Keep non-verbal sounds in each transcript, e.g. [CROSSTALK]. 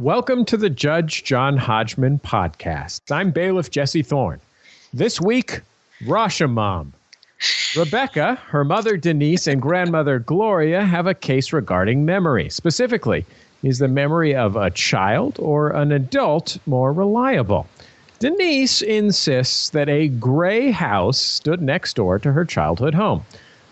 Welcome to the Judge John Hodgman podcast. I'm bailiff Jesse Thorne. This week, Rashomon. Rebecca, her mother Denise, and grandmother Gloria have a case regarding memory. Specifically, is the memory of a child or an adult more reliable? Denise insists that a gray house stood next door to her childhood home.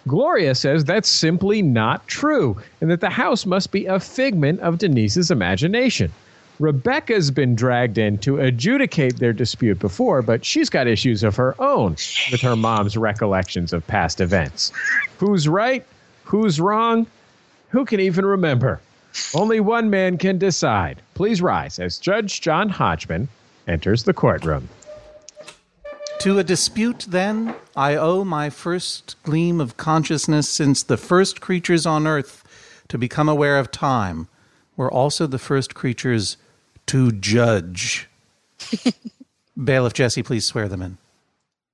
Gloria says that's simply not true and that the house must be a figment of Denise's imagination. Rebecca's been dragged in to adjudicate their dispute before, but she's got issues of her own with her mom's recollections of past events. Who's right? Who's wrong? Who can even remember? Only one man can decide. Please rise as Judge John Hodgman enters the courtroom. To a dispute, then, I owe my first gleam of consciousness since the first creatures on earth to become aware of time were also the first creatures to judge. [LAUGHS] Bailiff Jesse, please swear them in.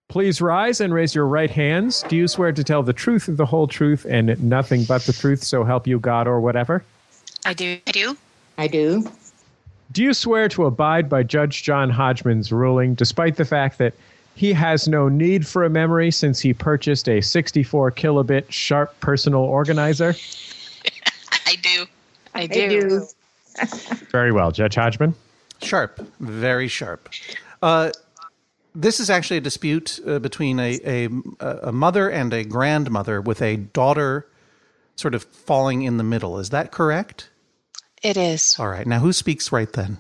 Please rise and raise your right hands. Do you swear to tell the truth, the whole truth, and nothing but the truth, so help you God or whatever? I do. I do. I do. Do you swear to abide by Judge John Hodgman's ruling, despite the fact that he has no need for a memory since he purchased a 64 kilobit Sharp personal organizer? [LAUGHS] I do. I I do. do. Very well, Judge Hodgman. Sharp, very sharp. Uh, this is actually a dispute uh, between a, a a mother and a grandmother with a daughter sort of falling in the middle. Is that correct? It is. All right. Now, who speaks right then?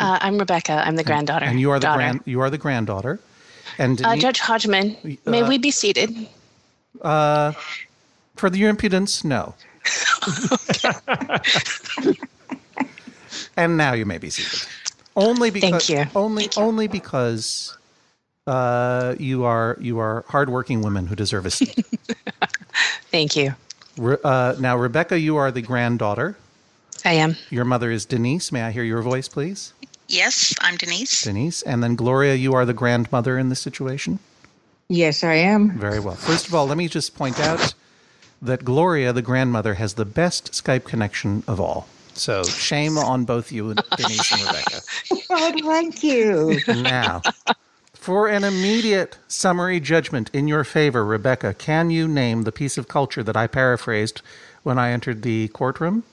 Uh, I'm Rebecca. I'm the granddaughter. And you are the daughter. grand you are the granddaughter. And Uh, Judge Hodgman, may Uh, we be seated? for the, your impudence, no. [LAUGHS] and now you may be seated. Only because Thank you. only only because uh, you are you are hardworking women who deserve a seat. [LAUGHS] Thank you. Re- uh, now, Rebecca, you are the granddaughter. I am. Your mother is Denise. May I hear your voice, please? Yes, I'm Denise. Denise. And then Gloria, you are the grandmother in this situation. Yes, I am. Very well. First of all, let me just point out that Gloria, the grandmother, has the best Skype connection of all. So shame on both you, and [LAUGHS] Denise and Rebecca. Oh, thank you. Now, for an immediate summary judgment in your favor, Rebecca, can you name the piece of culture that I paraphrased when I entered the courtroom?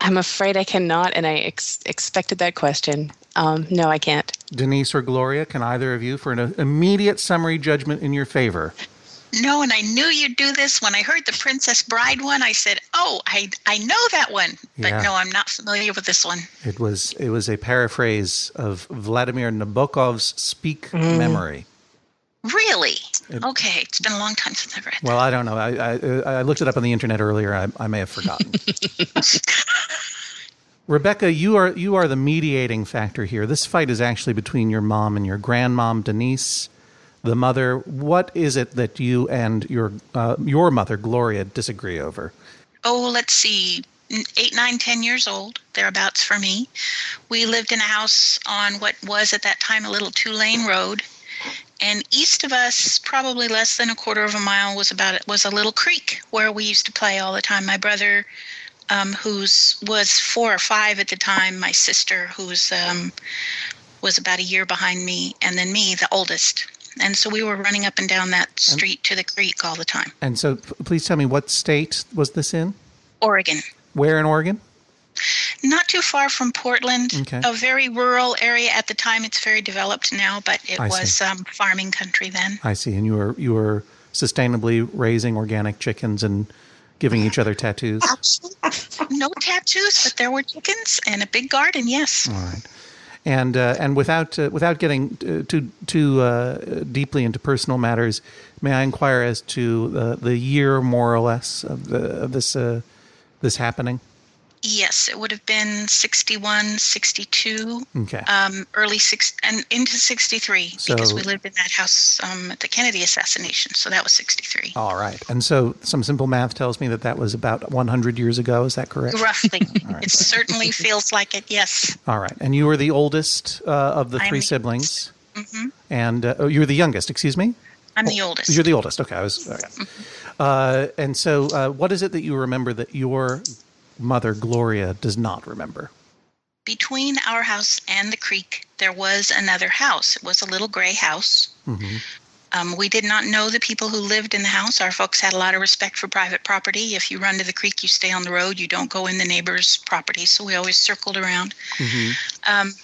I'm afraid I cannot, and I ex- expected that question. Um, no, I can't. Denise or Gloria, can either of you, for an immediate summary judgment in your favor? No, and I knew you'd do this. When I heard the Princess Bride one, I said, "Oh, I I know that one." But Yeah. no, I'm not familiar with this one. It was it was a paraphrase of Vladimir Nabokov's "Speak Memory." Really? okay, it's been a long time since I've read. It. Well, I don't know. I, I I looked it up on the internet earlier. I, I may have forgotten. [LAUGHS] Rebecca, you are you are the mediating factor here. This fight is actually between your mom and your grandmom, Denise, the mother. What is it that you and your uh, your mother, Gloria, disagree over? oh, let's see, eight, nine, ten years old, thereabouts for me. We lived in a house on what was at that time a little two lane road. And east of us, probably less than a quarter of a mile, was about was a little creek where we used to play all the time. My brother, um, who's was four or five at the time, my sister, who's um, was about a year behind me, and then me, the oldest. And so we were running up and down that street to the creek all the time. And so, p- please tell me what state was this in? Oregon. Where in Oregon? Not too far from Portland. Okay. A very rural area at the time. It's very developed now, but it I was um, farming country then. I see. And you were you were sustainably raising organic chickens and giving each other tattoos. no tattoos, but there were chickens and a big garden. Yes. All right. And uh, and without uh, without getting uh, too too uh, deeply into personal matters, may I inquire as to uh, the year, more or less, of, the, of this uh, this happening? Yes, it would have been 61, 62, Okay. um, early six, and into 63 because we lived in that house um, at the Kennedy assassination. So that was 63. All right. And so some simple math tells me that that was about 100 years ago. Is that correct? Roughly. [LAUGHS] It certainly [LAUGHS] feels like it, yes. All right. And you were the oldest uh, of the I'm three siblings. And uh, oh, you were the youngest. Excuse me. I'm the oldest. You're the oldest. Okay, I was. Okay. Uh, and so, uh, what is it that you remember that your mother Gloria does not remember? between our house and the creek, there was another house. It was a little gray house. hmm Um, we did not know the people who lived in the house. Our folks had a lot of respect for private property. If you run to the creek, you stay on the road. You don't go in the neighbor's property. So we always circled around. hmm Um,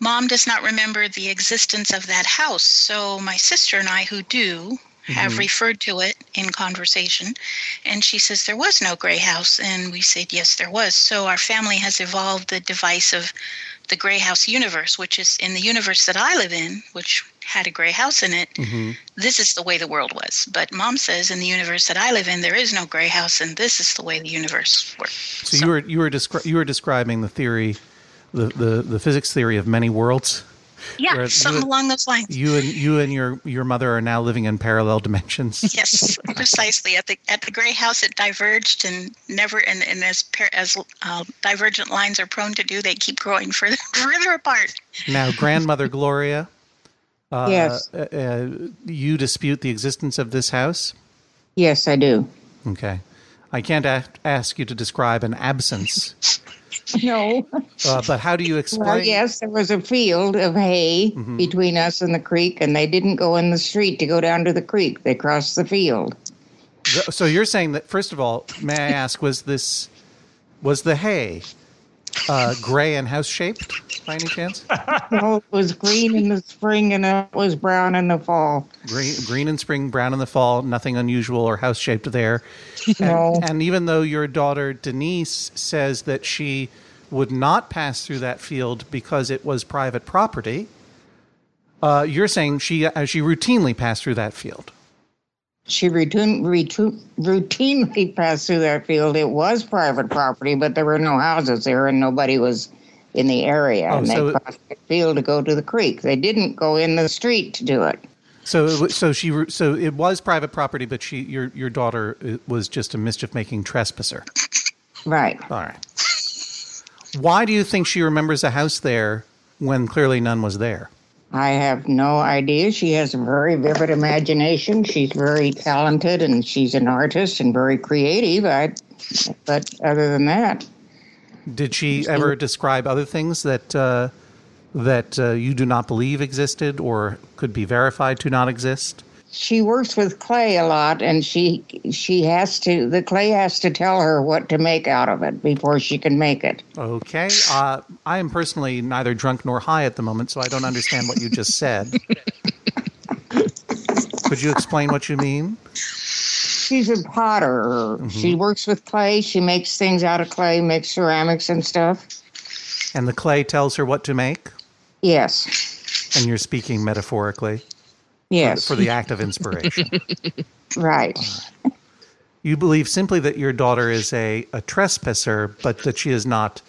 Mom does not remember the existence of that house. So my sister and I, who do, have Mhm. referred to it in conversation. And she says there was no gray house. And we said, yes, there was. So our family has evolved the device of the gray house universe, which is in the universe that I live in, which had a gray house in it. hmm This is the way the world was. But mom says in the universe that I live in, there is no gray house, and this is the way the universe works. So, you were you were descri- you were describing the theory, the, the the physics theory of many worlds. Yeah, Whereas something you- along those lines. You and you and your your mother are now living in parallel dimensions. [LAUGHS] Yes, precisely. At the at the gray house, it diverged and never. And, and as par, as uh, divergent lines are prone to do, they keep growing further further apart. Now, grandmother Gloria. Uh, Yes. Uh, uh, you dispute the existence of this house. Yes, I do. Okay. I can't a- ask you to describe an absence, [LAUGHS] No. uh, but how do you explain? Well, yes, there was a field of hay Mhm. between us and the creek, and they didn't go in the street to go down to the creek. They crossed the field. So you're saying that first of all, may I ask, was this was the hay uh, gray and house shaped by any chance? [LAUGHS] No, it was green in the spring and it was brown in the fall. Green, green in spring, brown in the fall. Nothing unusual or house shaped there. And, No. and even though your daughter Denise says that she would not pass through that field because it was private property, uh, you're saying she uh, she routinely passed through that field. She routine, routine, routinely passed through that field. It was private property, but there were no houses there and nobody was in the area. Oh, and they so- crossed the field to go to the creek. They didn't go in the street to do it. So, it, so she, so it was private property, but she, your, your daughter uh, was just a mischief-making trespasser. Right. All right. Why do you think she remembers a house there when clearly none was there? I have no idea. She has a very vivid imagination. She's very talented and she's an artist and very creative. I, but other than that, Did she ever describe other things that uh, that uh, you do not believe existed or could be verified to not exist? She works with clay a lot and she she has to the clay has to tell her what to make out of it before she can make it. Okay. Uh, I am personally neither drunk nor high at the moment, so I don't understand what you just said. Could you explain what you mean? She's a potter. She works with clay. She makes things out of clay, makes ceramics and stuff. And the clay tells her what to make, Yes. and you're speaking metaphorically Yes. for the act of inspiration. [LAUGHS] right. You believe simply that your daughter is a, a trespasser, but that she is not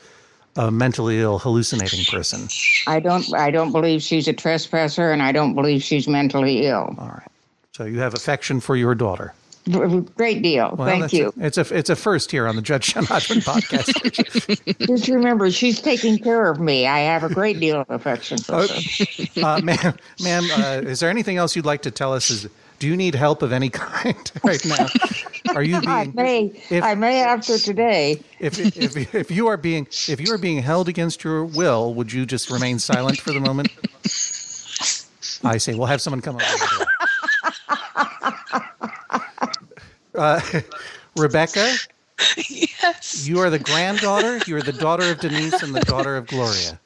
a mentally ill, hallucinating person. I don't I don't believe she's a trespasser and I don't believe she's mentally ill. All right. So you have affection for your daughter. Great deal. Well, Thank you. A, it's a it's a first here on the Judge John Hodgman [LAUGHS] podcast. Just remember, she's taking care of me. I have a great deal of affection for Oh, her. uh, ma'am, ma'am uh, is there anything else you'd like to tell us? Is do you need help of any kind [LAUGHS] right now? Are you [LAUGHS] being? I may, if- I may after today. if, if if you are being if you are being held against your will, would you just remain silent for the moment? I say We'll have someone come over. Uh, [LAUGHS] Rebecca, yes, you are the granddaughter. You are the daughter of Denise and the daughter of Gloria.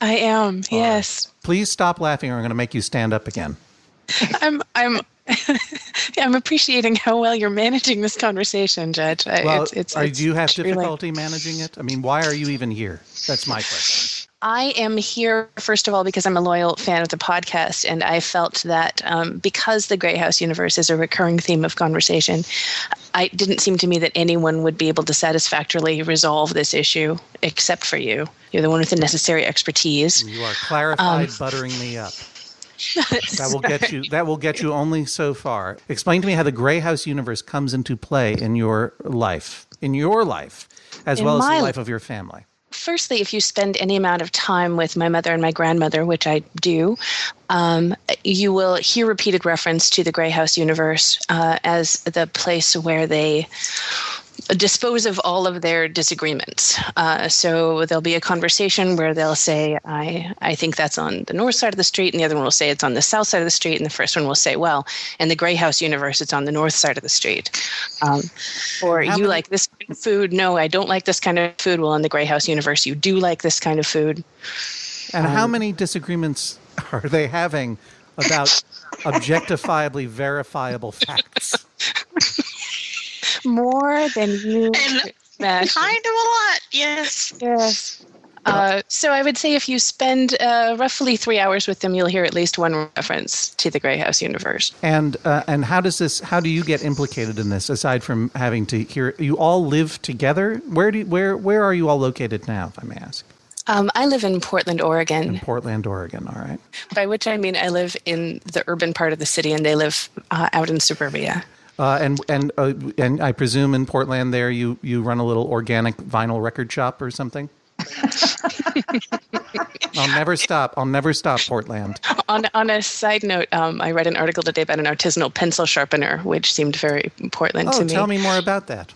I am. Yes, Please stop laughing, or I'm going to make you stand up again. I'm. I'm. [LAUGHS] I'm appreciating how well you're managing this conversation, Judge. I- Well, it's, it's, are, it's do you have difficulty managing it? I mean, why are you even here? That's my question. I am here, first of all, because I'm a loyal fan of the podcast, and I felt that um, because the Grey House universe is a recurring theme of conversation, I it didn't seem to me that anyone would be able to satisfactorily resolve this issue except for you. You're the one with the necessary expertise. You are clarified, Um, buttering me up. [LAUGHS] That will get you. That will get you only so far. Explain to me how the Grey House universe comes into play in your life, in your life, as In well as the life of your family. Firstly, if you spend any amount of time with my mother and my grandmother, which I do, um, you will hear repeated reference to the Grey House universe uh, as the place where they dispose of all of their disagreements. Uh, so there'll be a conversation where they'll say, I, I think that's on the north side of the street, and the other one will say it's on the south side of the street, and the first one will say, well, in the Grey House universe, it's on the north side of the street. Um, or How you many- like this food. No, I don't like this kind of food. Well, in the Grey House universe, you do like this kind of food. And Um, how many disagreements [LAUGHS] are they having about [LAUGHS] objectifiably verifiable facts? More than you And imagine. Kind of a lot, yes. Yes. Uh, so I would say if you spend uh, roughly three hours with them, you'll hear at least one reference to the Grey House universe. And uh, and how does this? How do you get implicated in this? Aside from having to hear, you all live together. Where do you, where where are you all located now? If I may ask, Um, I live in Portland, Oregon. in Portland, Oregon. All right. by which I mean I live in the urban part of the city, and they live uh, out in suburbia. Uh, and and uh, and I presume in Portland there you you run a little organic vinyl record shop or something. [LAUGHS] I'll never stop. I'll never stop Portland. On on a side note, um, I read an article today about an artisanal pencil sharpener, which seemed very Portland Oh, to me. tell me more about that.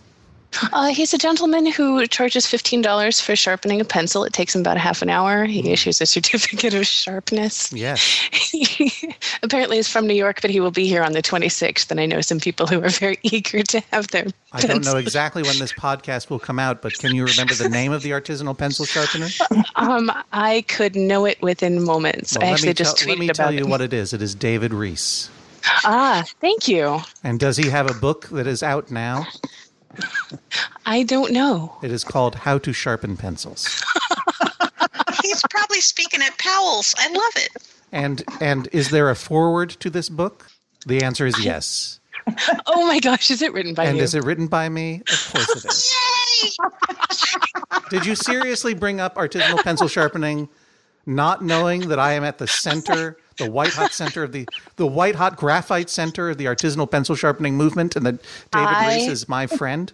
Uh, he's a gentleman who charges fifteen dollars for sharpening a pencil. It takes him about a half an hour. He issues a certificate of sharpness. Yes. He [LAUGHS] apparently is from New York, but he will be here on the 26th. And I know some people who are very [LAUGHS] eager to have their. I don't know exactly when this podcast will come out, but can you remember the name of the artisanal pencil sharpener? [LAUGHS] Um, I could know it within moments. Well, I actually just tell, tweeted let me about tell you it. what it is. It is David Rees. Ah, thank you. And does he have a book that is out now? I don't know. It is called How to Sharpen Pencils. [LAUGHS] He's probably speaking at Powell's. I love it. And and is there a forward to this book? The answer is yes. [LAUGHS] Oh my gosh, is it written by me? And you? is it written by me? Of course it is. Yay! Did you seriously bring up artisanal pencil sharpening, not knowing that I am at the center, the white hot center of the the white hot graphite center of the artisanal pencil sharpening movement, and that David I- Rees is my friend?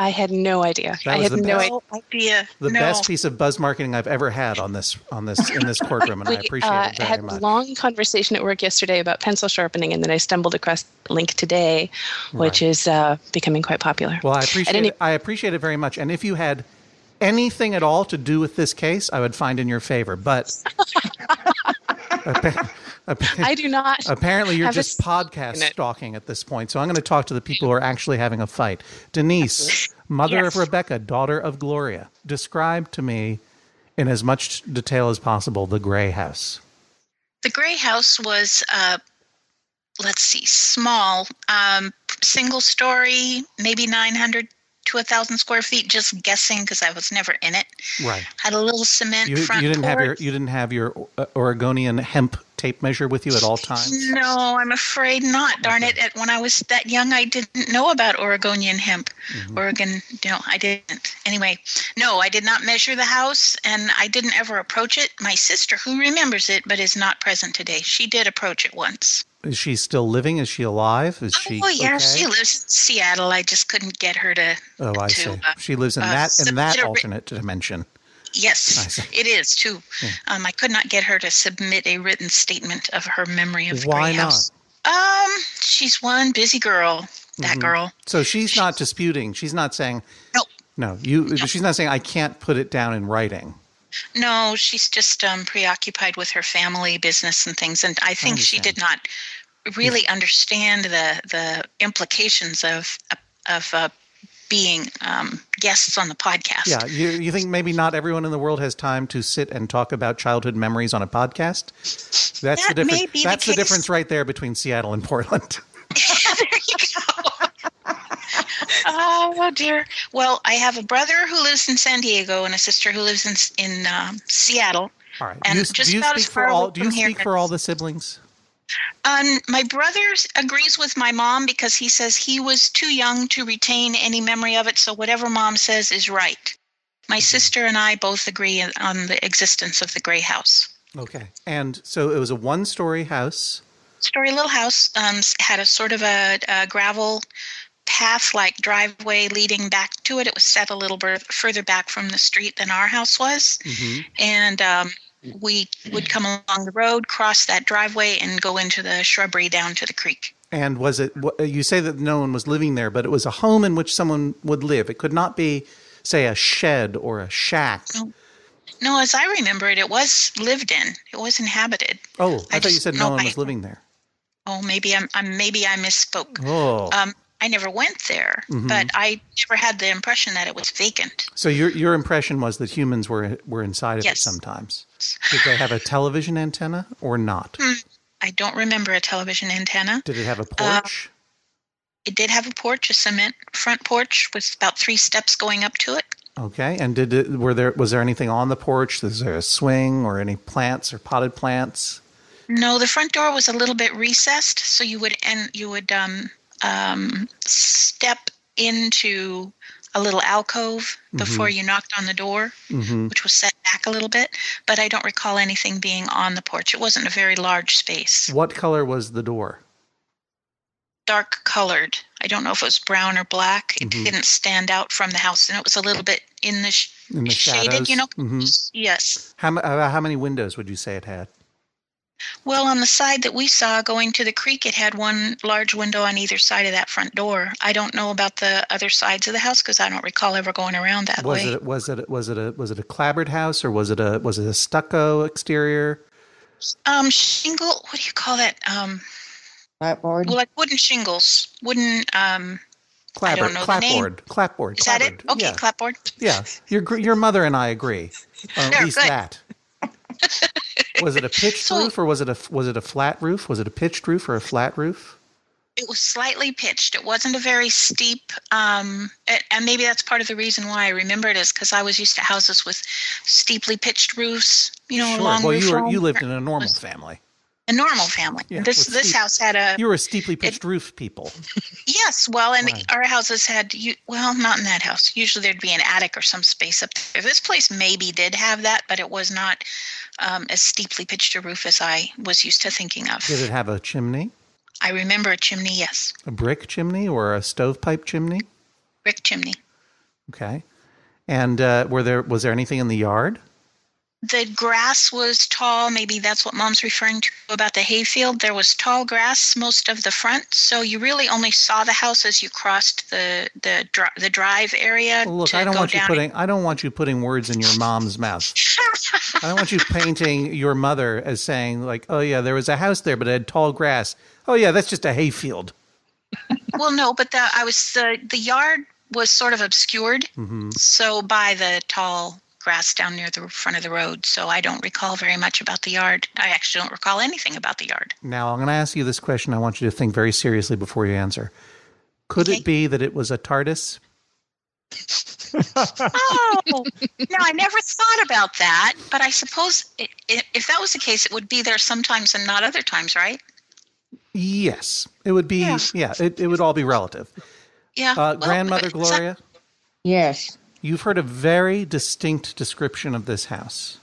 I had no idea. That I was had the no best. idea. The no. best piece of buzz marketing I've ever had on this on this in this courtroom, and I [LAUGHS] appreciate uh, it very had a much. long conversation at work yesterday about pencil sharpening, and then I stumbled across link today, which Right. is uh, becoming quite popular. Well, I appreciate any- it. I appreciate it very much. And if you had anything at all to do with this case, I would find in your favor. But [LAUGHS] [LAUGHS] appa- appa- I do not. apparently, you're just podcast stalking at this point. So I'm going to talk to the people who are actually having a fight. Denise, mother of Rebecca, daughter of Gloria, describe to me in as much detail as possible the Gray House. The Gray House was, uh, let's see, small, um, single story, maybe 900 to a 1,000 square feet, just guessing because I was never in it. Right. Had a little cement You, front you didn't have your you didn't have your uh, Oregonian hemp tape measure with you at all times. No, I'm afraid not. Darn it! At- When I was that young, I didn't know about Oregonian hemp. Mm-hmm. Oregon, no, I didn't. Anyway, no, I did not measure the house, and I didn't ever approach it. My sister, who remembers it but is not present today, she did approach it once. Is she still living? Is she alive? Is she? oh yeah, she lives in Seattle. I just couldn't get her to. Oh, I to, see. uh, She lives in uh, that in that a alternate dimension. Yes, it is too. Um, I could not get her to submit a written statement of her memory of the Why not? House. Um, she's one busy girl. That Mm-hmm. girl. So she's not disputing. She's not saying Nope. no. You. She's not saying I can't put it down in writing. No, she's just um, preoccupied with her family business and things, and I think she did not really understand the the implications of of uh, being um, guests on the podcast. Yeah. You. You think maybe not everyone in the world has time to sit and talk about childhood memories on a podcast? That's the That may difference. the That's the case. difference right there between Seattle and Portland. [LAUGHS] [LAUGHS] there you go. Oh dear. Well, I have a brother who lives in San Diego and a sister who lives in in um, Seattle. All right. And you, just do you about as speak for far all? away Do you from here speak for all the siblings? Um, my brother agrees with my mom because he says he was too young to retain any memory of it, so whatever mom says is right. My sister and I both agree on the existence of the gray house. Okay. And so it was a one-story house. Story Little House um, had a sort of a, a gravel path like driveway leading back to it. It was set a little bit further back from the street than our house was. Mm-hmm. And um, we would come along the road, cross that driveway, and go into the shrubbery down to the creek. And was it? You say that no one was living there, but it was a home in which someone would live. It could not be, say, a shed or a shack. No. No, as I remember it, it was lived in. It was inhabited. Oh, I, I thought you said no one was living there. Oh, maybe I'm, I'm maybe I misspoke. Oh, Um, I never went there, Mhm. but I never had the impression that it was vacant. so your your impression was that humans were were inside of it sometimes. Did they have a television antenna or not? I don't remember a television antenna. Did it have a Uh, porch? It did have a porch, a cement front porch with about three steps going up to it. Okay, and did it, were there was there anything on the porch? Was there a swing or any plants or potted plants? No, the front door was a little bit recessed, so you would and you would um, um, step into a little alcove before you knocked on the door, hmm which was set back a little bit. But I don't recall anything being on the porch. It wasn't a very large space. What color was the door? Dark colored. I don't know if it was brown or black. It Mhm. didn't stand out from the house, and it was a little bit in the, sh- In the shaded. shadows? You know. Mhm. Yes. How uh, how many windows would you say it had? Well, on the side that we saw going to the creek, it had one large window on either side of that front door. I don't know about the other sides of the house because I don't recall ever going around that Was way. it was it was it a was it a clapboard house or was it a was it a stucco exterior? Um, shingle. What do you call that? Um, Clapboard. well, like wooden shingles, wooden. Um, I Clapboard, don't know the name. clapboard, clapboard. is that it? Okay, yeah. clapboard. Yeah, your your mother and I agree. Or at Yeah, least good. that. Was it a [LAUGHS] pitched So- roof or was it a was it a flat roof? Was it a pitched roof or a flat roof? It was slightly pitched. It wasn't a very steep. Um, a- and maybe that's part of the reason why I remember it is because I was used to houses with steeply pitched roofs. You know, sure. long Well, roof you were you lived in a normal family. A normal family. Yeah, this this steep- house had a You were a steeply pitched roof people. Yes, well, and Right. our houses had you. Well, not in that house. Usually there'd be an attic or some space up there. This place maybe did have that, but it was not um, as steeply pitched a roof as I was used to thinking of. Did it have a chimney, I remember a chimney. Yes, a brick chimney, or a stovepipe chimney? brick chimney. Okay. And uh, were there was there anything in the yard? The grass was tall. Maybe that's what Mom's referring to about the hayfield. There was tall grass most of the front, so you really only saw the house as you crossed the the dri- the drive area. Well, look, I don't want you putting I don't want you putting words in your mom's mouth. I don't want you painting your mother as saying like, "Oh yeah, there was a house there, but it had tall grass." Oh yeah, that's just a hayfield. Well, no, but the I was the the yard was sort of obscured, hmm so by the tall grass down near the front of the road. So I don't recall very much about the yard. I actually don't recall anything about the yard. Now I'm going to ask you this question. I want you to think very seriously before you answer. Could Okay. it be that it was a TARDIS? [LAUGHS] Oh no, I never thought about that. But I suppose i i if that was the case, it would be there sometimes and not other times, right? Yes, it would be. Yeah, Yeah. it, it would all be relative. Yeah. Uh, well, Grandmother but- so- Gloria, Yes. You've heard a very distinct description of this house.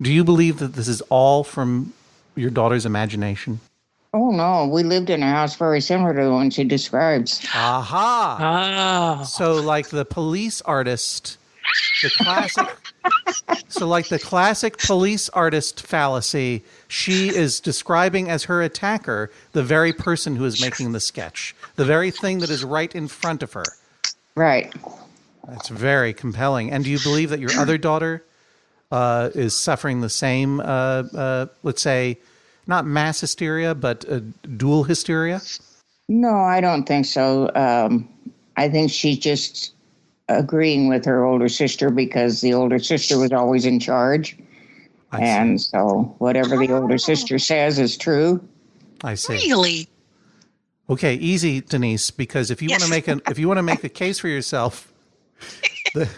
Do you believe that this is all from your daughter's imagination? Oh no, we lived in a house very similar to the one she describes. Aha! Oh. So, like the police artist, the classic. [LAUGHS] so, like the classic police artist fallacy, she is describing as her attacker the very person who is making the sketch, the very thing that is right in front of her. Right. That's very compelling. And do you believe that your other daughter uh, is suffering the same, uh, uh, let's say, not mass hysteria, but uh, dual hysteria? No, I don't think so. Um, I think she's just agreeing with her older sister because the older sister was always in charge. I see. And so whatever the older sister says is true. I see. Really? Okay, easy, Denise, because if you want to make an if you want to make a case for yourself that,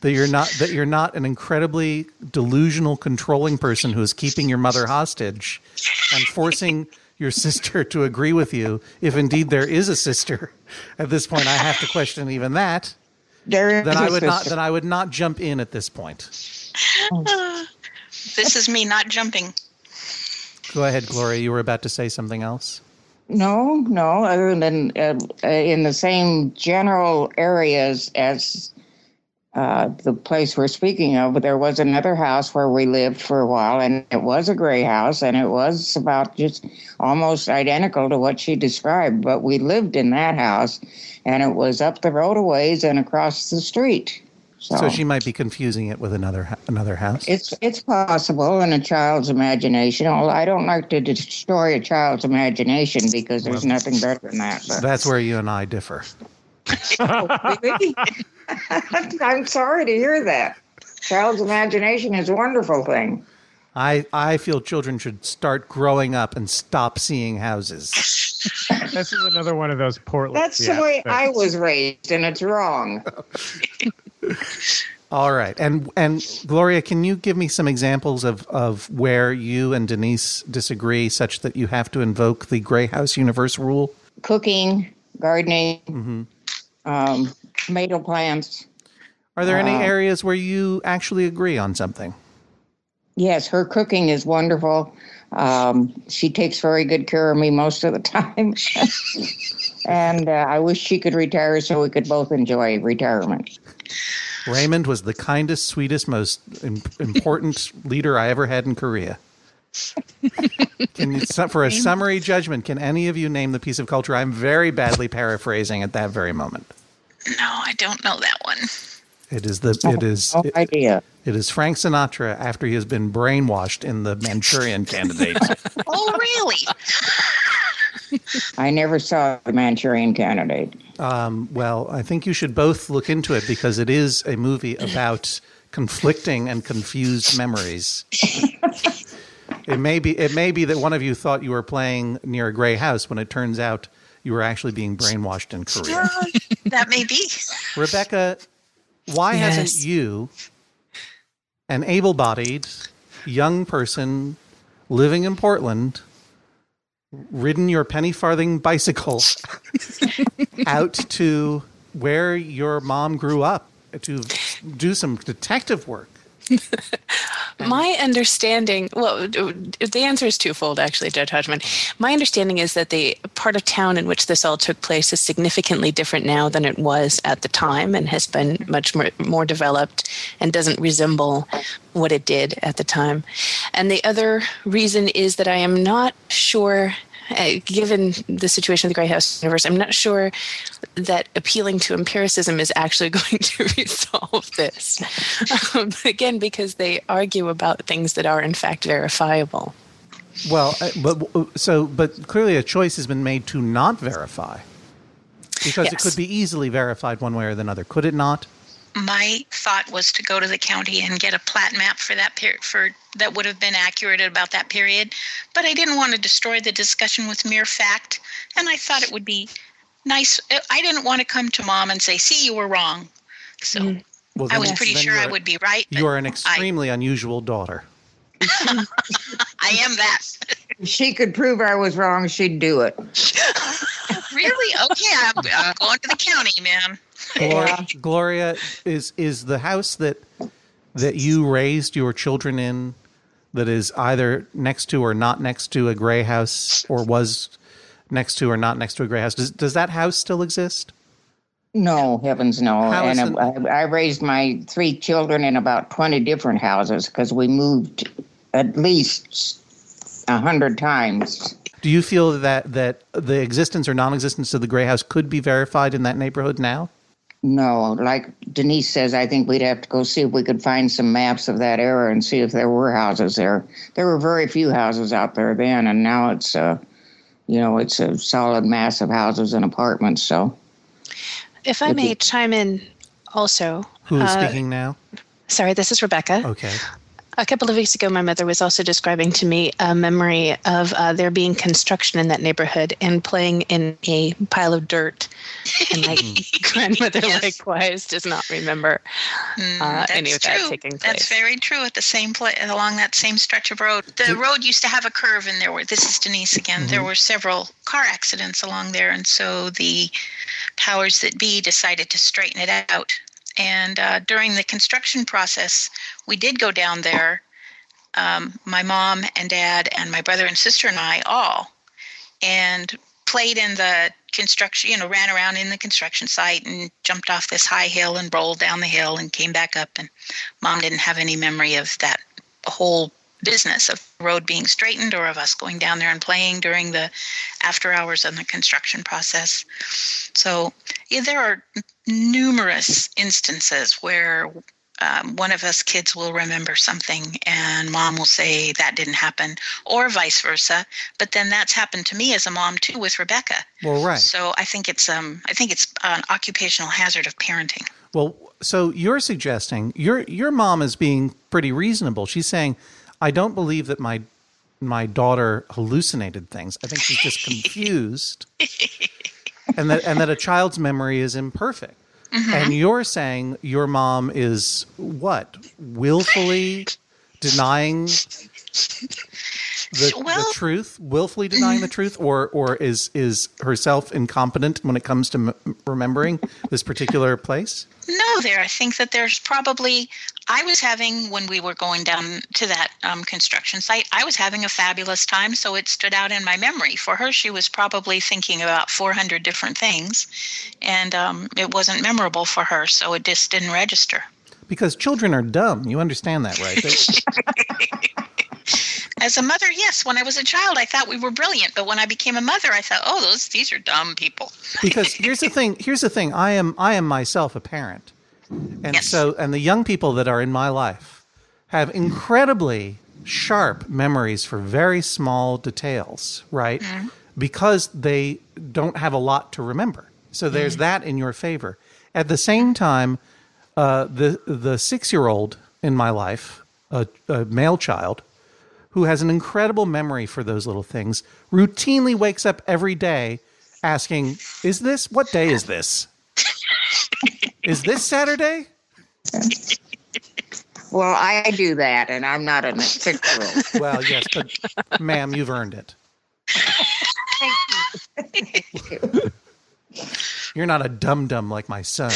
that you're not that you're not an incredibly delusional controlling person who is keeping your mother hostage and forcing your sister to agree with you if indeed there is a sister. At this point I have to question even that. There is Then a I would not then I would not jump in at this point. This is me not jumping. Go ahead, Gloria, you were about to say something else. No, no, other than uh, uh, in the same general areas as uh, the place we're speaking of, there was another house where we lived for a while, and it was a gray house, and it was about just almost identical to what she described. But we lived in that house, and it was up the road a ways and across the street. So, So she might be confusing it with another another house. it's it's possible in a child's imagination. Although I don't like to destroy a child's imagination because there's nothing better than that. But That's where you and I differ. Really? [LAUGHS] I'm sorry to hear that. Child's imagination is a wonderful thing. I I feel children should start growing up and stop seeing houses. This is another one of those Portland. That's yeah, the way things. I was raised, and it's wrong. [LAUGHS] [LAUGHS] All right, and and Gloria, can you give me some examples of of where you and Denise disagree, such that you have to invoke the Gray House Universe rule? Cooking, gardening, um, tomato plants. Are there any Wow. areas where you actually agree on something? Yes, her cooking is wonderful. Um, she takes very good care of me most of the time. [LAUGHS] and uh, I wish she could retire so we could both enjoy retirement. Raymond was the kindest, sweetest, most important leader I ever had in Korea. Can you, for a summary judgment, can any of you name the piece of culture I'm very badly paraphrasing at that very moment? No, I don't know that one. It is the it is No it, idea. it is Frank Sinatra after he has been brainwashed in the Manchurian Candidate. [LAUGHS] Oh, really? I never saw the Manchurian Candidate. Um, well, I think you should both look into it because it is a movie about conflicting and confused memories. it may be it may be that one of you thought you were playing near a gray house when it turns out you were actually being brainwashed in Korea. that may be. Rebecca, why Yes. hasn't you, an able-bodied young person living in Portland, ridden your penny farthing bicycle [LAUGHS] out to where your mom grew up to do some detective work? [LAUGHS] Mm-hmm. My understanding, well, the answer is twofold, actually, Judge Hodgman. My understanding is that the part of town in which this all took place is significantly different now than it was at the time and has been much more, more developed and doesn't resemble what it did at the time. And the other reason is that I am not sure. Uh, given the situation of the Grey House universe, I'm not sure that appealing to empiricism is actually [LAUGHS] going to resolve this. Um, again, because they argue about things that are in fact verifiable. Well, uh, but so but clearly a choice has been made to not verify because it could be easily verified one way or the other. Could it not? My thought was to go to the county and get a plat map for that period for that would have been accurate about that period, but I didn't want to destroy the discussion with mere fact, and I thought it would be nice. Uh, I didn't want to come to mom and say, "See, you were wrong." So mm. Well, I then- was pretty then sure I would be right. You are an I, extremely unusual daughter. [LAUGHS] [LAUGHS] I am that. If she could prove I was wrong, she'd do it. [LAUGHS] really? Okay, I'm, I'm going to the county, man. [LAUGHS] Gloria, Gloria, is is the house that that you raised your children in that is either next to or not next to a gray house, or was next to or not next to a gray house? Does does that house still exist? No, heavens no. How and it- I, I raised my three children in about 20 different houses because we moved at least a hundred times. Do you feel that that the existence or non-existence of the gray house could be verified in that neighborhood now? No, like Denise says, I think we'd have to go see if we could find some maps of that era and see if there were houses there. There were very few houses out there then, and now it's uh, you know, it's a solid mass of houses and apartments. So If I may chime in also. Who is uh, speaking now? Sorry, this is Rebecca. Okay. A couple of weeks ago, my mother was also describing to me a memory of uh, there being construction in that neighborhood and playing in a pile of dirt. And my [LAUGHS] [LAUGHS] grandmother Yes. likewise does not remember uh, any of That's that taking place. That's very true. At the same place, along that same stretch of road, the road used to have a curve, and there were. This is Denise again. There were several car accidents along there, and so the powers that be decided to straighten it out. And uh, during the construction process, we did go down there. Um, my mom and dad and my brother and sister and I all, and played in the construction, you know, ran around in the construction site and jumped off this high hill and rolled down the hill and came back up. And mom didn't have any memory of that whole business of road being straightened or of us going down there and playing during the after hours of the construction process. So, yeah, there are numerous instances where um, one of us kids will remember something and mom will say that didn't happen or vice versa but then that's happened to me as a mom too with rebecca Well, right. so i think it's um i think it's an occupational hazard of parenting Well, so you're suggesting your your mom is being pretty reasonable. She's saying, "I don't believe that my my daughter hallucinated things. I think she's just [LAUGHS] confused, and that and that a child's memory is imperfect." And mm-hmm. you're saying your mom is what willfully denying the, Well- the truth, willfully denying the truth, or or is is herself incompetent when it comes to m- remembering this particular place? No, there. I think that there's probably. I was having when we were going down to that um, construction site. I was having a fabulous time, so it stood out in my memory. For her, she was probably thinking about 400 different things, and um, it wasn't memorable for her, so it just didn't register. Because children are dumb. You understand that, right? They- [LAUGHS] [LAUGHS] As a mother, yes. When I was a child, I thought we were brilliant, but when I became a mother, I thought, oh, those these are dumb people. because here's the thing. Here's the thing. I am I am myself a parent, and Yes. so and the young people that are in my life have incredibly sharp memories for very small details, right? Because they don't have a lot to remember. So there's that in your favor. At the same time, uh, the the six year old in my life, a, a male child, who has an incredible memory for those little things, routinely wakes up every day asking, "Is this what day is this? is this Saturday?" Well, I do that, and I'm not a six year old. Well, yes, but ma'am, you've earned it. Thank you. You're not a dum dum like my son.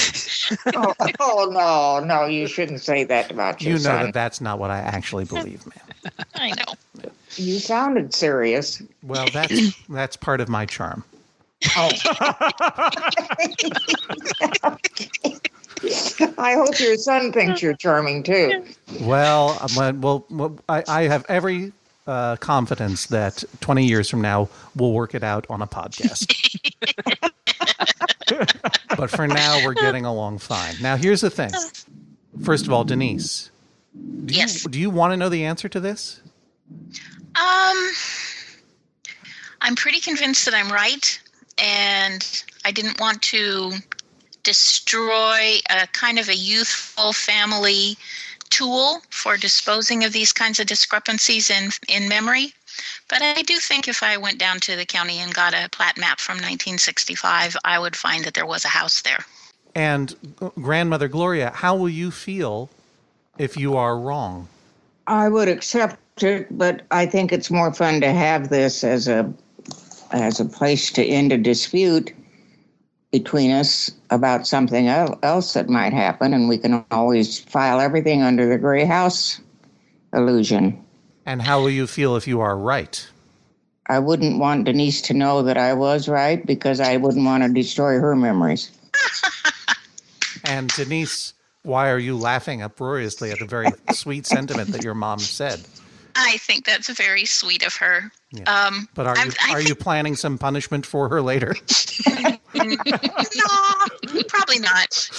Oh, [LAUGHS] oh, no, no, you shouldn't say that about your You know son. that that's not what I actually [LAUGHS] believe, ma'am. I know. You sounded serious. Well, that's [LAUGHS] that's part of my charm. Oh. I hope your son thinks you're charming too. Well, um, well, well, well I, I have every uh, confidence that 20 years from now we'll work it out on a podcast. But for now, we're getting along fine. Now, here's the thing. First of all, Denise, do Yes. you, do you want to know the answer to this? Um, I'm pretty convinced that I'm right, and I didn't want to destroy a kind of a youthful family tool for disposing of these kinds of discrepancies in in memory. But I do think if I went down to the county and got a plat map from 1965, I would find that there was a house there. And uh, grandmother Gloria, how will you feel if you are wrong? I would accept it, but I think it's more fun to have this as a as a place to end a dispute between us about something else that might happen, and we can always file everything under the gray house illusion. And how will you feel if you are right? I wouldn't want Denise to know that I was right because I wouldn't want to destroy her memories. [LAUGHS] And Denise, why are you laughing uproariously at the very [LAUGHS] sweet sentiment that your mom said? I think that's very sweet of her. Um, But are I'm- you I are you planning some punishment for her later? [LAUGHS] no, probably not.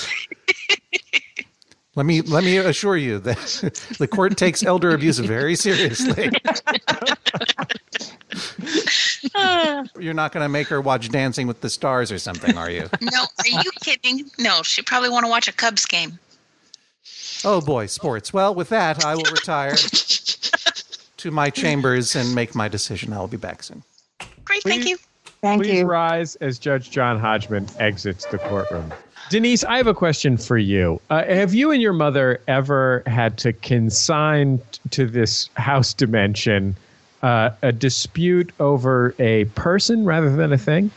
Let me let me assure you that [LAUGHS] the court takes elder abuse very seriously. [LAUGHS] You're not going to make her watch Dancing with the Stars or something, are you? [LAUGHS] No, are you kidding? No, she probably want to watch a Cubs game. Oh boy, sports. Well, with that, I will retire to my chambers and make my decision. I'll be back soon. Great, thank you. Thank you. Please you. rise as Judge John Hodgman exits the courtroom. Denise, I have a question for you. Uh, have you and your mother ever had to consign t- to this house dimension uh, a dispute over a person rather than a thing?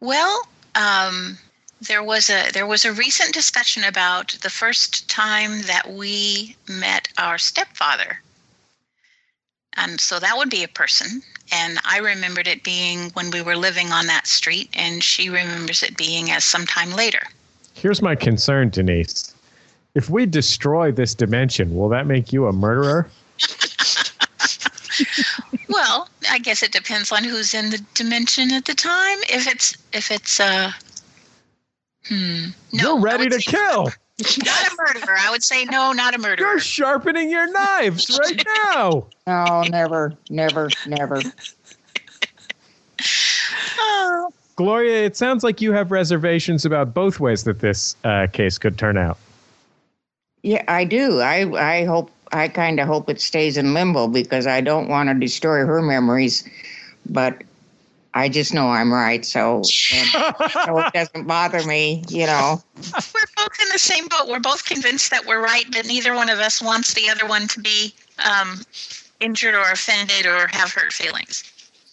Well, um, there was a there was a recent discussion about the first time that we met our stepfather. And so that would be a person. And I remembered it being when we were living on that street, and she remembers it being as sometime later. Here's my concern, Denise. If we destroy this dimension, will that make you a murderer? [LAUGHS] well, I guess it depends on who's in the dimension at the time. If it's if it's uh hmm. No, You're ready to kill. Not a murderer. I would say no, not a murderer. You're sharpening your knives right [LAUGHS] now. No, never, never, never. [LAUGHS] Oh. Gloria, it sounds like you have reservations about both ways that this uh, case could turn out. Yeah, I do. I I hope I kind of hope it stays in limbo because I don't want to destroy her memories, but I just know I'm right, so, and, so it doesn't bother me, you know. [LAUGHS] We're both in the same boat. We're both convinced that we're right, but neither one of us wants the other one to be um, injured or offended or have hurt feelings.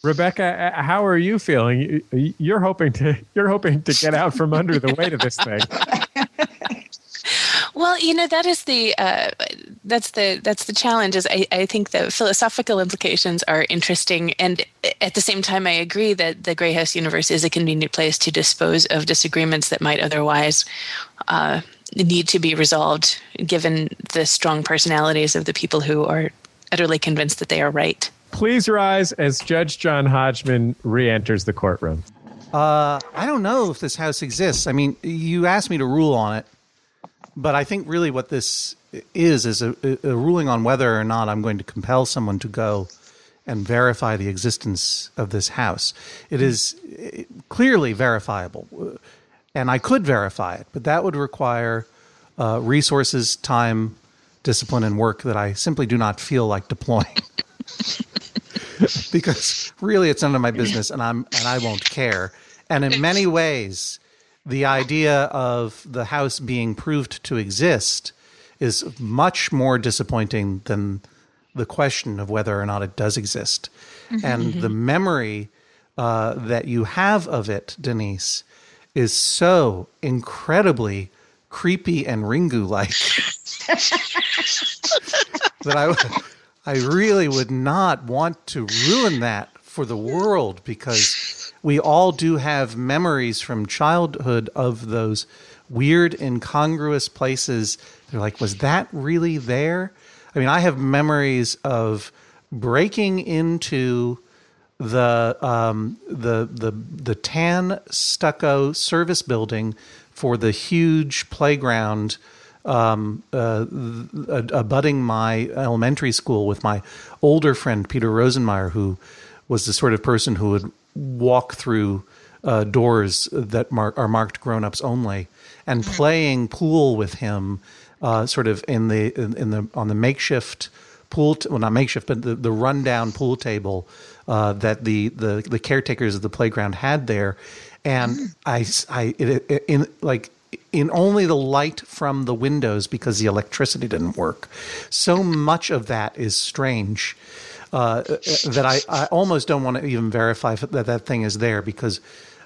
Rebecca, how are you feeling? You- You're hoping to you're hoping to get out from under the weight of this thing. [LAUGHS] Well, you know that is the uh, that's the that's the challenge. Is I, I think the philosophical implications are interesting, and at the same time, I agree that the Grey House universe is a convenient place to dispose of disagreements that might otherwise uh, need to be resolved, given the strong personalities of the people who are utterly convinced that they are right. Please rise as Judge John Hodgman re-enters the courtroom. Uh, I don't know if this house exists. I mean, you asked me to rule on it, but I think really what this is is a, a ruling on whether or not I'm going to compel someone to go and verify the existence of this house. It is clearly verifiable, and I could verify it, but that would require uh, resources, time, discipline, and work that I simply do not feel like deploying. [LAUGHS] [LAUGHS] because really it's none of my business and I'm and I won't care. And in many ways, the idea of the house being proved to exist is much more disappointing than the question of whether or not it does exist. And the memory uh, that you have of it, Denise, is so incredibly creepy and Ringu like [LAUGHS] [LAUGHS] that I, I really would not want to ruin that for the world because we all do have memories from childhood of those weird, incongruous places. They're like, was that really there? I mean, I have memories of breaking into the um, the the the tan stucco service building for the huge playground um, uh, abutting my elementary school with my older friend Peter Rosenmeyer, who was the sort of person who would walk through uh, doors that mar- are marked grown-ups only, and playing pool with him, uh, sort of in the in, in the on the makeshift pool, t- well not makeshift, but the, the rundown pool table uh, that the, the the caretakers of the playground had there, and I, it, it, in like in only the light from the windows because the electricity didn't work. So much of that is strange uh, that I, I almost don't want to even verify that that thing is there because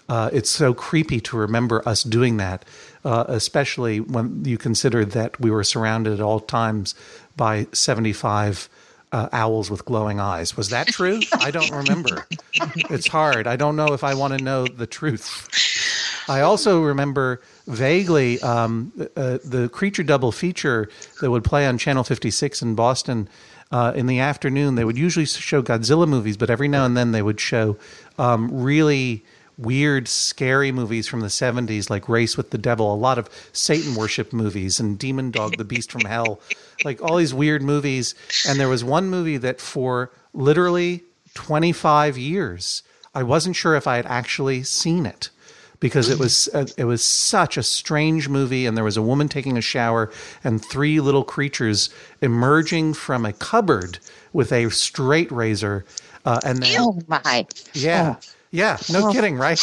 uh, it's so creepy to remember us doing that, uh, especially when you consider that we were surrounded at all times by 75 uh, owls with glowing eyes. Was that true? I don't remember. It's hard. I don't know if I want to know the truth. I also remember vaguely um, uh, the creature double feature that would play on Channel 56 in Boston. Uh, in the afternoon, they would usually show Godzilla movies, but every now and then they would show um, really weird, scary movies from the 70s, like Race with the Devil, a lot of Satan worship movies, and Demon Dog, The Beast from Hell, like all these weird movies. And there was one movie that for literally 25 years, I wasn't sure if I had actually seen it because it was uh, it was such a strange movie and there was a woman taking a shower and three little creatures emerging from a cupboard with a straight razor uh, and then Oh my! yeah. Yeah. No kidding right?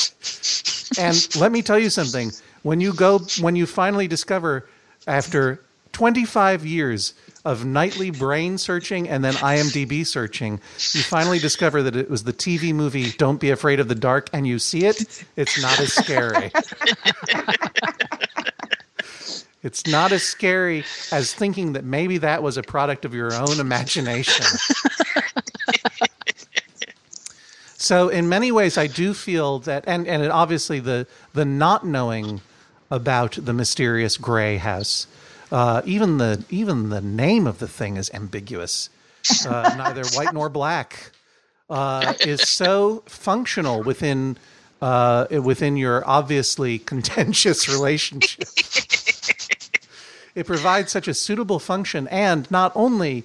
And let me tell you something. When you go when you finally discover after 25 years of nightly brain searching and then IMDb searching, you finally discover that it was the TV movie Don't Be Afraid of the Dark and you see it, it's not as scary. it's not as scary as thinking that maybe that was a product of your own imagination. So in many ways, I do feel that, and and obviously the the not knowing about the mysterious gray house, uh, even the even the name of the thing is ambiguous, uh, [LAUGHS] neither white nor black, uh, [LAUGHS] is so functional within uh, within your obviously [LAUGHS] contentious relationship. it provides such a suitable function, and not only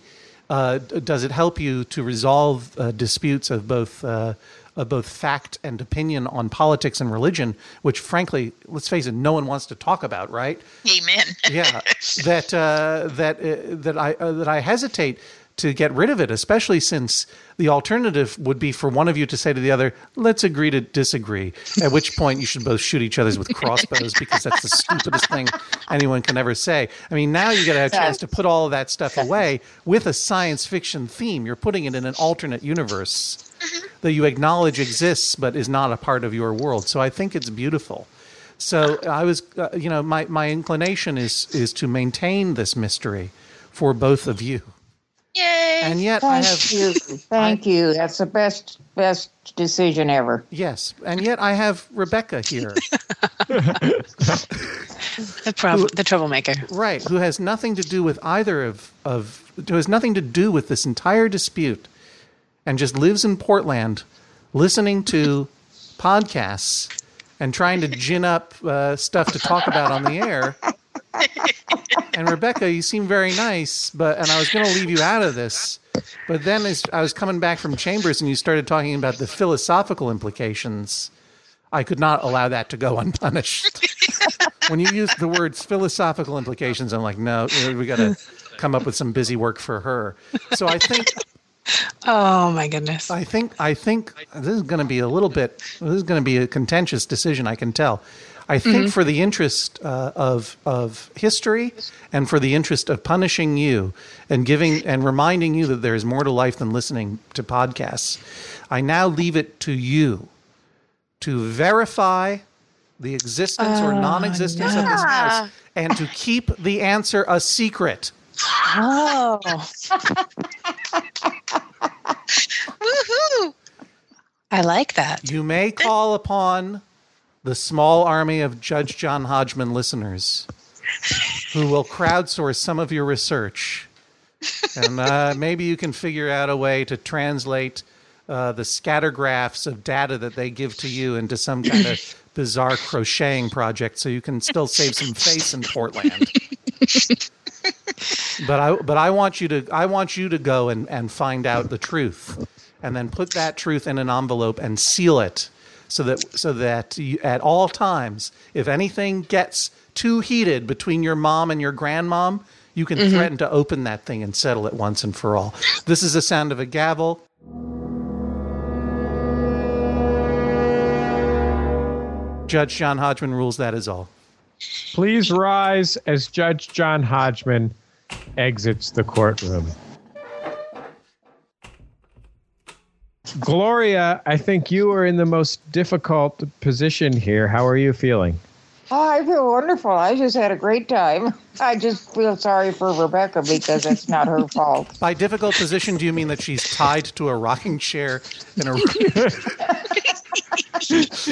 uh, does it help you to resolve uh, disputes of both uh, of both fact and opinion on politics and religion, which, frankly, let's face it, no one wants to talk about, right? Amen. [LAUGHS] yeah, that uh, that uh, that I uh, that I hesitate to get rid of it, especially since the alternative would be for one of you to say to the other, let's agree to disagree. At which point you should both shoot each other's with crossbows because that's the stupidest thing anyone can ever say. I mean, now you get a chance to put all of that stuff away with a science fiction theme. You're putting it in an alternate universe that you acknowledge exists but is not a part of your world. So I think it's beautiful. So I was, uh, you know, my, my inclination is is to maintain this mystery for both of you. Yay! And yet I Thank have you. Thank you. That's the best best decision ever. yes, and yet I have Rebecca here, [LAUGHS] The, prob- the troublemaker. right, who has nothing to do with either of of who has nothing to do with this entire dispute, and just lives in Portland, listening to podcasts and trying to gin up uh, stuff to talk about on the air. And Rebecca, you seem very nice, but and I was going to leave you out of this, but then as I was coming back from Chambers and you started talking about the philosophical implications, I could not allow that to go [LAUGHS] unpunished. when you use the words philosophical implications, I'm like, no, we got to come up with some busy work for her. So I think Oh my goodness. I think I think this is going to be a little bit. This is going to be a contentious decision. I can tell. I think for the interest uh, of of history and for the interest of punishing you and giving and reminding you that there is more to life than listening to podcasts, I now leave it to you to verify the existence or non-existence of this house and to keep the answer a secret. Oh. [LAUGHS] Woohoo! I like that. You may call upon the small army of Judge John Hodgman listeners who will crowdsource some of your research. And uh, maybe you can figure out a way to translate uh, the scattergraphs of data that they give to you into some kind of bizarre crocheting project so you can still save some face in Portland. [LAUGHS] but I but I want you to I want you to go and, and find out the truth. And then put that truth in an envelope and seal it so that so that you, at all times if anything gets too heated between your mom and your grandmom you can mm-hmm. threaten to open that thing and settle it once and for all. This is the sound of a gavel. Judge john hodgman rules that is all. Please rise as Judge John Hodgman exits the courtroom. Gloria, I think you are in the most difficult position here. How are you feeling? Oh, I feel wonderful. I just had a great time. [LAUGHS] I just feel sorry for Rebecca because it's not her [LAUGHS] fault. by difficult position do you mean that she's tied to a rocking chair in a, [LAUGHS]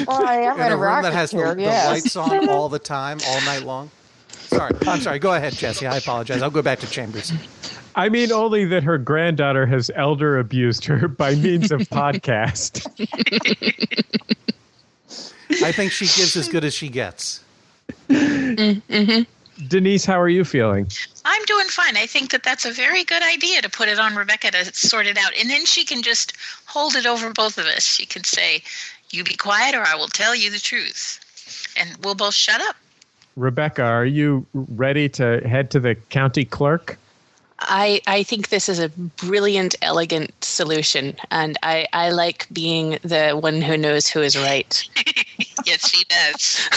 Well, I am in in a a room rocket that has chair, the, the lights on all the time all night long sorry i'm sorry go ahead jesse i apologize i'll go back to chambers I mean only that her granddaughter has elder abused her by means of podcast. I think she gives as good as she gets. Mm-hmm. Denise, how are you feeling? I'm doing fine. I think that that's a very good idea to put it on Rebecca to sort it out. And then she can just hold it over both of us. She can say, You be quiet, or I will tell you the truth. And we'll both shut up. Rebecca, are you ready to head to the county clerk? I, I think this is a brilliant, elegant solution, and I, I like being the one who knows who is right. [LAUGHS] yes, she does.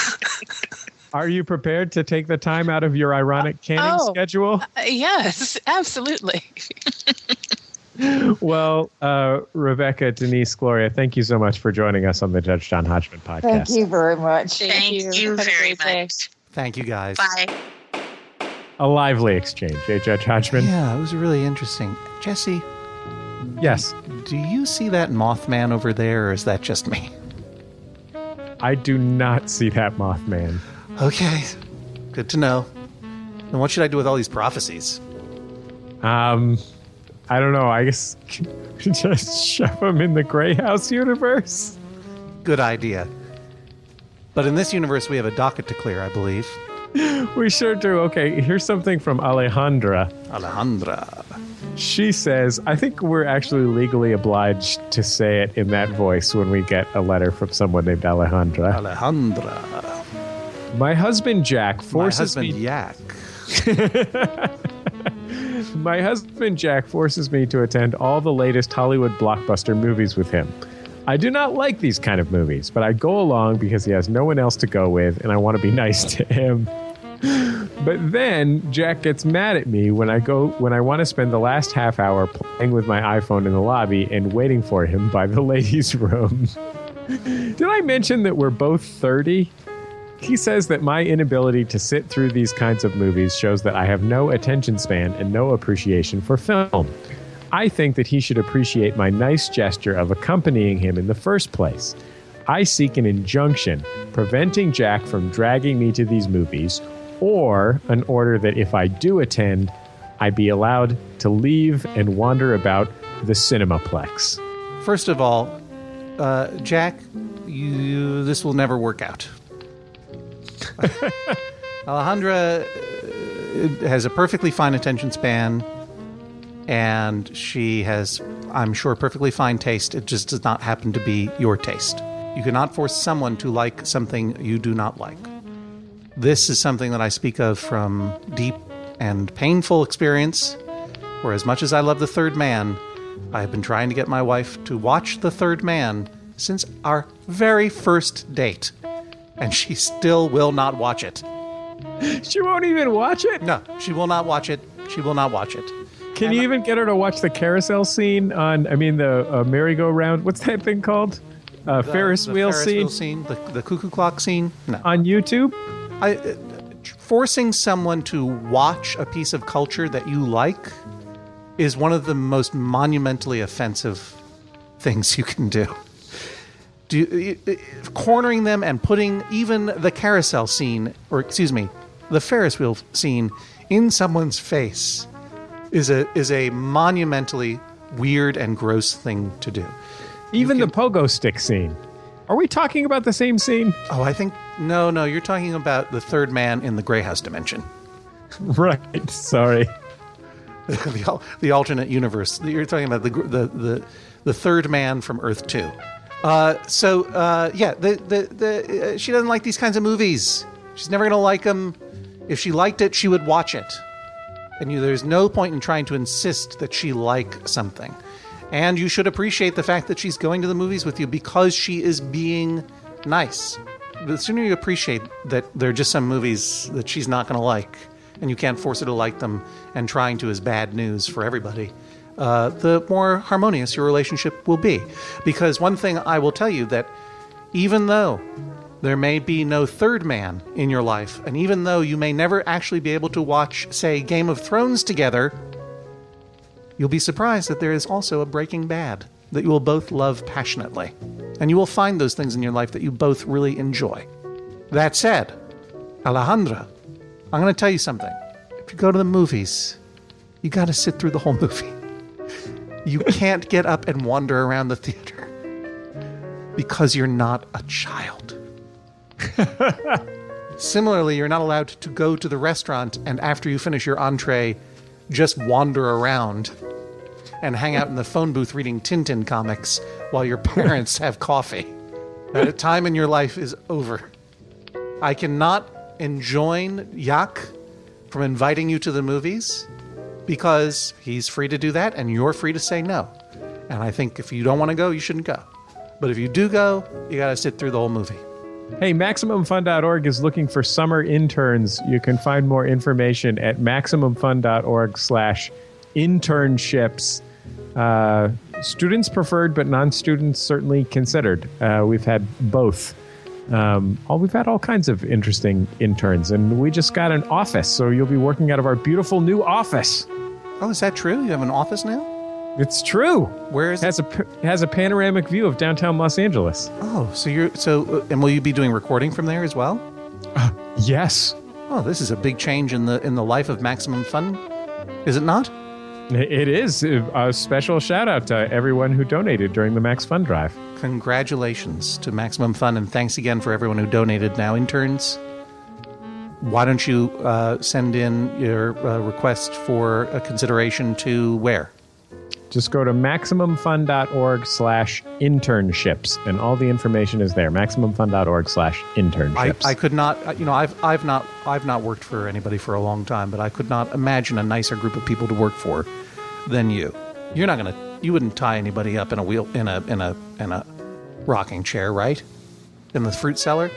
[LAUGHS] Are you prepared to take the time out of your ironic canning Oh. schedule? Uh, yes, [LAUGHS] absolutely. Well, uh, Rebecca, Denise, Gloria, thank you so much for joining us on the Judge John Hodgman podcast. Thank you very much. Thank you Have a very great day. much. Thank you guys. Bye. A lively exchange, eh, Judge Hodgman? Yeah, it was really interesting. Jesse, Yes. do you see that Mothman over there, or is that just me? I do not see that Mothman. Okay, good to know. And what should I do with all these prophecies? Um, I don't know. I guess [LAUGHS] just shove them in the Grey House universe. Good idea. But in this universe, we have a docket to clear, I believe. [LAUGHS] We sure do. Okay, here's something from Alejandra. Alejandra. She says, I think we're actually legally obliged to say it in that voice when we get a letter from someone named Alejandra. Alejandra. My husband Jack forces My husband, [LAUGHS] me Yak. My husband Jack forces me to attend all the latest Hollywood blockbuster movies with him. I do not like these kind of movies, but I go along because he has no one else to go with and I want to be [LAUGHS] nice to him. But then Jack gets mad at me when I go when I want to spend the last half hour playing with my iPhone in the lobby and waiting for him by the [LAUGHS] ladies' room. [LAUGHS] Did I mention that we're both 30? He says that my inability to sit through these kinds of movies shows that I have no attention span and no appreciation for film. I think that he should appreciate my nice gesture of accompanying him in the first place. I seek an injunction preventing Jack from dragging me to these movies, or an order that if I do attend, I be allowed to leave and wander about the Cinemaplex. First of all, uh, Jack, you this will never work out. [LAUGHS] Alejandra uh, has a perfectly fine attention span, and she has, I'm sure, perfectly fine taste. It just does not happen to be your taste. You cannot force someone to like something you do not like. This is something that I speak of from deep and painful experience, where as much as I love The Third Man, I have been trying to get my wife to watch The Third Man since our very first date, and she still will not watch it. She won't even watch it? No, she will not watch it. She will not watch it. Can you even get her to watch the carousel scene on, I mean, the uh, merry-go-round? What's that thing called? Uh, Ferris The wheel Ferris scene wheel scene, the, the cuckoo clock scene. No, on YouTube? I, uh, forcing someone to watch a piece of culture that you like is one of the most monumentally offensive things you can do. Do you, uh, cornering them and putting even the carousel scene, or excuse me, the Ferris wheel scene in someone's face is a is a monumentally weird and gross thing to do. Even the pogo stick scene. Are we talking about the same scene? Oh, I think no, no. You're talking about the third man in the Grey House dimension, [LAUGHS] Right. Sorry. [LAUGHS] the, the alternate universe. You're talking about the the the, the third man from Earth Two. Uh, so uh, yeah, the the, the uh, she doesn't like these kinds of movies. She's never gonna like them. If she liked it, she would watch it. And you, there's no point in trying to insist that she like something. And you should appreciate the fact that she's going to the movies with you because she is being nice. The sooner you appreciate that there are just some movies that she's not going to like, and you can't force her to like them, and trying to is bad news for everybody, uh, the more harmonious your relationship will be. Because one thing I will tell you that even though there may be no third man in your life, and even though you may never actually be able to watch, say, Game of Thrones together, you'll be surprised that there is also a Breaking Bad that you will both love passionately. And you will find those things in your life that you both really enjoy. That said, Alejandra, I'm going to tell you something. If you go to the movies, you got to sit through the whole [LAUGHS] movie. You can't get up and wander around the theater because you're not a child. [LAUGHS] Similarly, you're not allowed to go to the restaurant and after you finish your entree, just wander around and hang out in the phone booth reading Tintin comics while your [LAUGHS] parents have coffee. That time in your life is over. I cannot enjoin Yak from inviting you to the movies because he's free to do that and you're free to say no. And I think if you don't want to go, you shouldn't go. But if you do go, you got to sit through the whole movie. Hey, MaximumFun.org is looking for summer interns. You can find more information at MaximumFun.org slash internships. Uh, students preferred, but non-students certainly considered. Uh, we've had both. Um, all we've had all kinds of interesting interns, and we just got an office, so you'll be working out of our beautiful new office. Oh, is that true? You have an office now? It's true. Where is It has a p- has a panoramic view of downtown Los Angeles. Oh, so you're so, uh, and will you be doing recording from there as well? Yes, Oh, this is a big change in the in the life of Maximum Fun, is it not? it is. A special shout out to everyone who donated during the Max Fun Drive. Congratulations to Maximum Fun, and thanks again for everyone who donated. Now, interns, why don't you uh, send in your uh, request for a consideration to where? Just go to maximumfun.org slash internships, and all the information is there. MaximumFun.org slash internships. I could not, uh, you know, I've I've not I've not worked for anybody for a long time, but I could not imagine a nicer group of people to work for than you. You're not gonna, you wouldn't tie anybody up in a wheel in a in a in a rocking chair, right? In the fruit cellar.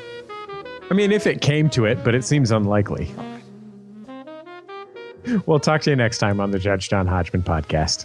I mean, if it came to it, but it seems unlikely. We'll talk to you next time on the Judge John Hodgman podcast.